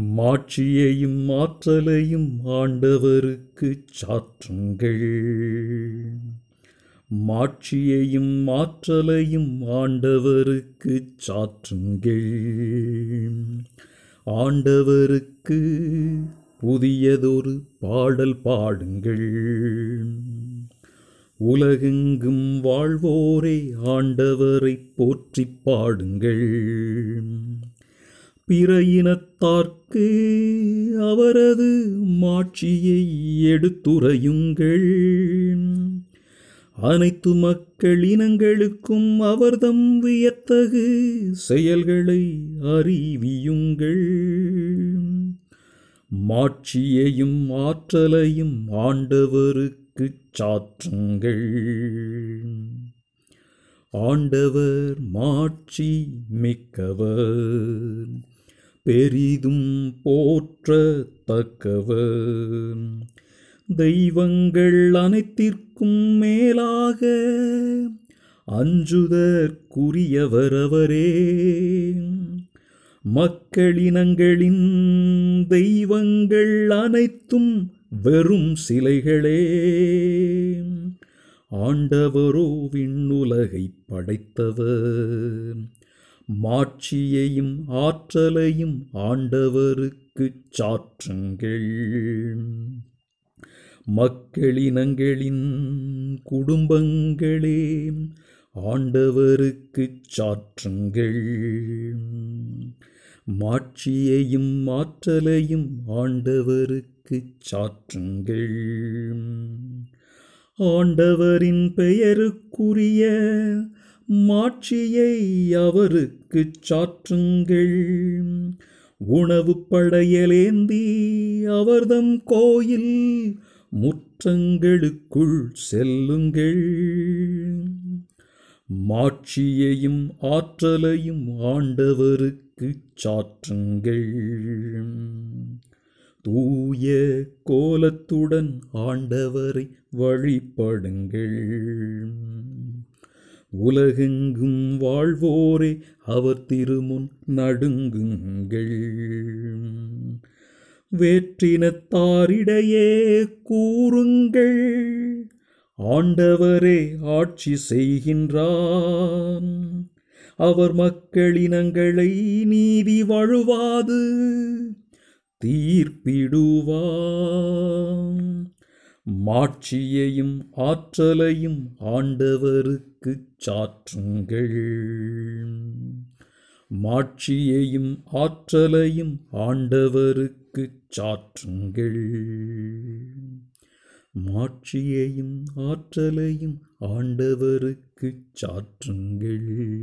மாட்சியையும் மாற்றலையும் ஆண்டவருக்குச் சாற்றுங்கள். மாட்சியையும் மாற்றலையும் ஆண்டவருக்குச் சாற்றுங்கள். ஆண்டவருக்கு புதியதொரு பாடல் பாடுங்கள். உலகெங்கும் வாழ்வோரே ஆண்டவரைப் போற்றிப் பாடுங்கள். பிற இனத்தார்க்கு அவரது மாட்சியை எடுத்துரையுங்கள். அனைத்து மக்கள் இனங்களுக்கும் அவர்தம் வியத்தகு செயல்களை அறிவியுங்கள். மாட்சியையும் ஆற்றலையும் ஆண்டவருக்குச் சாற்றுங்கள். ஆண்டவர் மாட்சி மிக்கவர். பெரிதும் போற்றத்தக்கவர். தெய்வங்கள் அனைத்திற்கும் மேலாக அஞ்சுதற்குரியவர் அவரே மக்களினங்களின் தெய்வங்கள் அனைத்தும் வெறும் சிலைகளே. ஆண்டவரோ விண்ணுலகைப் படைத்தவர். மாட்சியையும் ஆற்றலையும் ஆண்டவருக்குச் சாற்றுங்கள். மக்களினங்களின் குடும்பங்களே ஆண்டவருக்குச் சாற்றுங்கள். மாட்சியையும் ஆற்றலையும் ஆண்டவருக்குச் சாற்றுங்கள். ஆண்டவரின் பெயருக்குரிய மாட்சியை அவருக்குச் சாற்றுங்கள். உணவு படையலேந்தி அவர்தம் கோயில் முற்றங்களுக்குள் செல்லுங்கள். மாட்சியையும் ஆற்றலையும் ஆண்டவருக்குச் சாற்றுங்கள். தூய கோலத்துடன் ஆண்டவரை வழிபடுங்கள். உலகெங்கும் வாழ்வோரே அவர் திருமுன் நடுங்குங்கள். வேற்றினத்தாரிடையே கூறுங்கள். ஆண்டவரே ஆட்சி செய்கின்றான். அவர் மக்களினங்களை நீதி வழுவாது தீர்ப்பிடுவான். மாட்சியையும் ஆற்றலையும் ஆண்டவருக்குச் சாற்றுங்கள். மாட்சியையும் ஆற்றலையும் ஆண்டவருக்குச் சாற்றுங்கள். மாட்சியையும் ஆற்றலையும் ஆண்டவருக்குச் சாற்றுங்கள்.